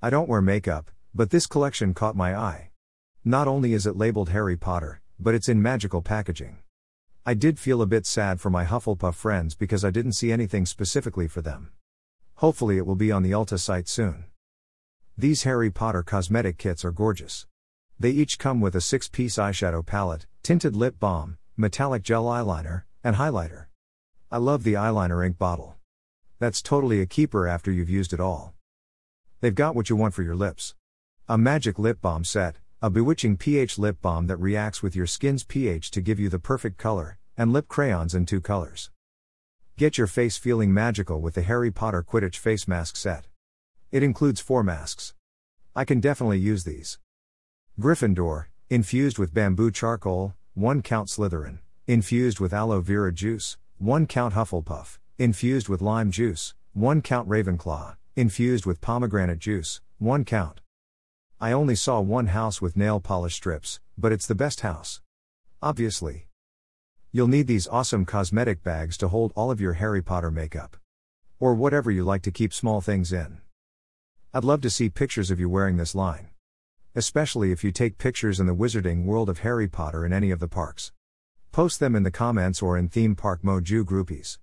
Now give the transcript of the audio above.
I don't wear makeup, but this collection caught my eye. Not only is it labeled Harry Potter, but it's in magical packaging. I did feel a bit sad for my Hufflepuff friends because I didn't see anything specifically for them. Hopefully, it will be on the Ulta site soon. These Harry Potter cosmetic kits are gorgeous. They each come with a six piece eyeshadow palette, tinted lip balm, metallic gel eyeliner, and highlighter. I love the eyeliner ink bottle. That's totally a keeper after you've used it all. They've got what you want for your lips. A magic lip balm set, a bewitching pH lip balm that reacts with your skin's pH to give you the perfect color, and lip crayons in two colors. Get your face feeling magical with the Harry Potter Quidditch face mask set. It includes four masks. I can definitely use these. Gryffindor, infused with bamboo charcoal, 1 count Slytherin, infused with aloe vera juice, 1 count Hufflepuff, infused with lime juice, 1 count Ravenclaw, infused with pomegranate juice, 1 count. I only saw one house with nail polish strips, but it's the best house. Obviously. You'll need these awesome cosmetic bags to hold all of your Harry Potter makeup. Or whatever you like to keep small things in. I'd love to see pictures of you wearing this line. Especially if you take pictures in the wizarding world of Harry Potter in any of the parks. Post them in the comments or in theme park moju groupies.